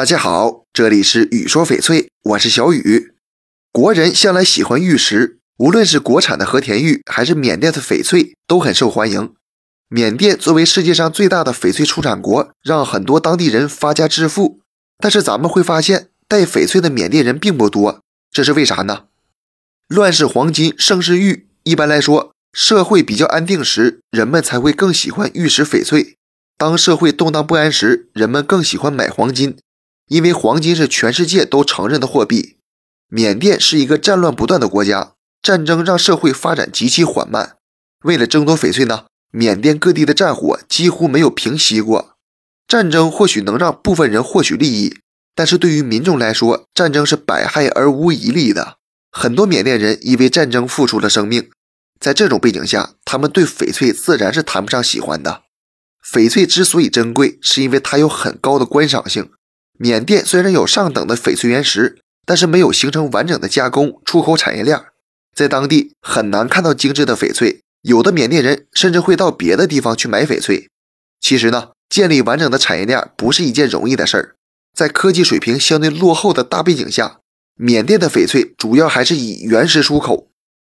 大家好，这里是雨说翡翠，我是小雨。国人向来喜欢玉石，无论是国产的和田玉，还是缅甸的翡翠，都很受欢迎。缅甸作为世界上最大的翡翠出产国，让很多当地人发家致富。但是咱们会发现，戴翡翠的缅甸人并不多，这是为啥呢？乱世黄金，盛世玉。一般来说，社会比较安定时，人们才会更喜欢玉石翡翠；当社会动荡不安时，人们更喜欢买黄金，因为黄金是全世界都承认的货币。缅甸是一个战乱不断的国家，战争让社会发展极其缓慢。为了争夺翡翠呢，缅甸各地的战火几乎没有平息过。战争或许能让部分人获取利益，但是对于民众来说，战争是百害而无一利的。很多缅甸人因为战争付出了生命，在这种背景下，他们对翡翠自然是谈不上喜欢的。翡翠之所以珍贵，是因为它有很高的观赏性。缅甸虽然有上等的翡翠原石。但是没有形成完整的加工出口产业链，在当地很难看到精致的翡翠。有的缅甸人甚至会到别的地方去买翡翠。其实呢，建立完整的产业链不是一件容易的事儿。在科技水平相对落后的大背景下，缅甸的翡翠主要还是以原石出口。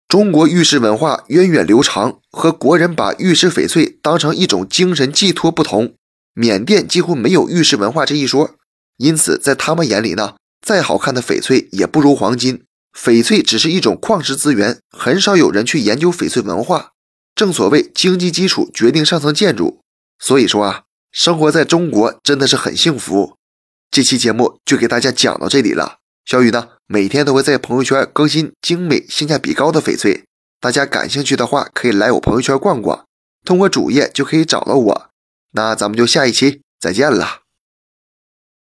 中国玉石文化源远流长，和国人把玉石翡翠当成一种精神寄托不同，缅甸几乎没有玉石文化这一说。因此，在他们眼里呢。再好看的翡翠也不如黄金，翡翠只是一种矿石资源，很少有人去研究翡翠文化。正所谓经济基础决定上层建筑，所以说啊，生活在中国真的是很幸福。这期节目就给大家讲到这里了。小雨呢，每天都会在朋友圈更新精美、性价比高的翡翠，大家感兴趣的话可以来我朋友圈逛逛，通过主页就可以找到我。那咱们就下一期再见了。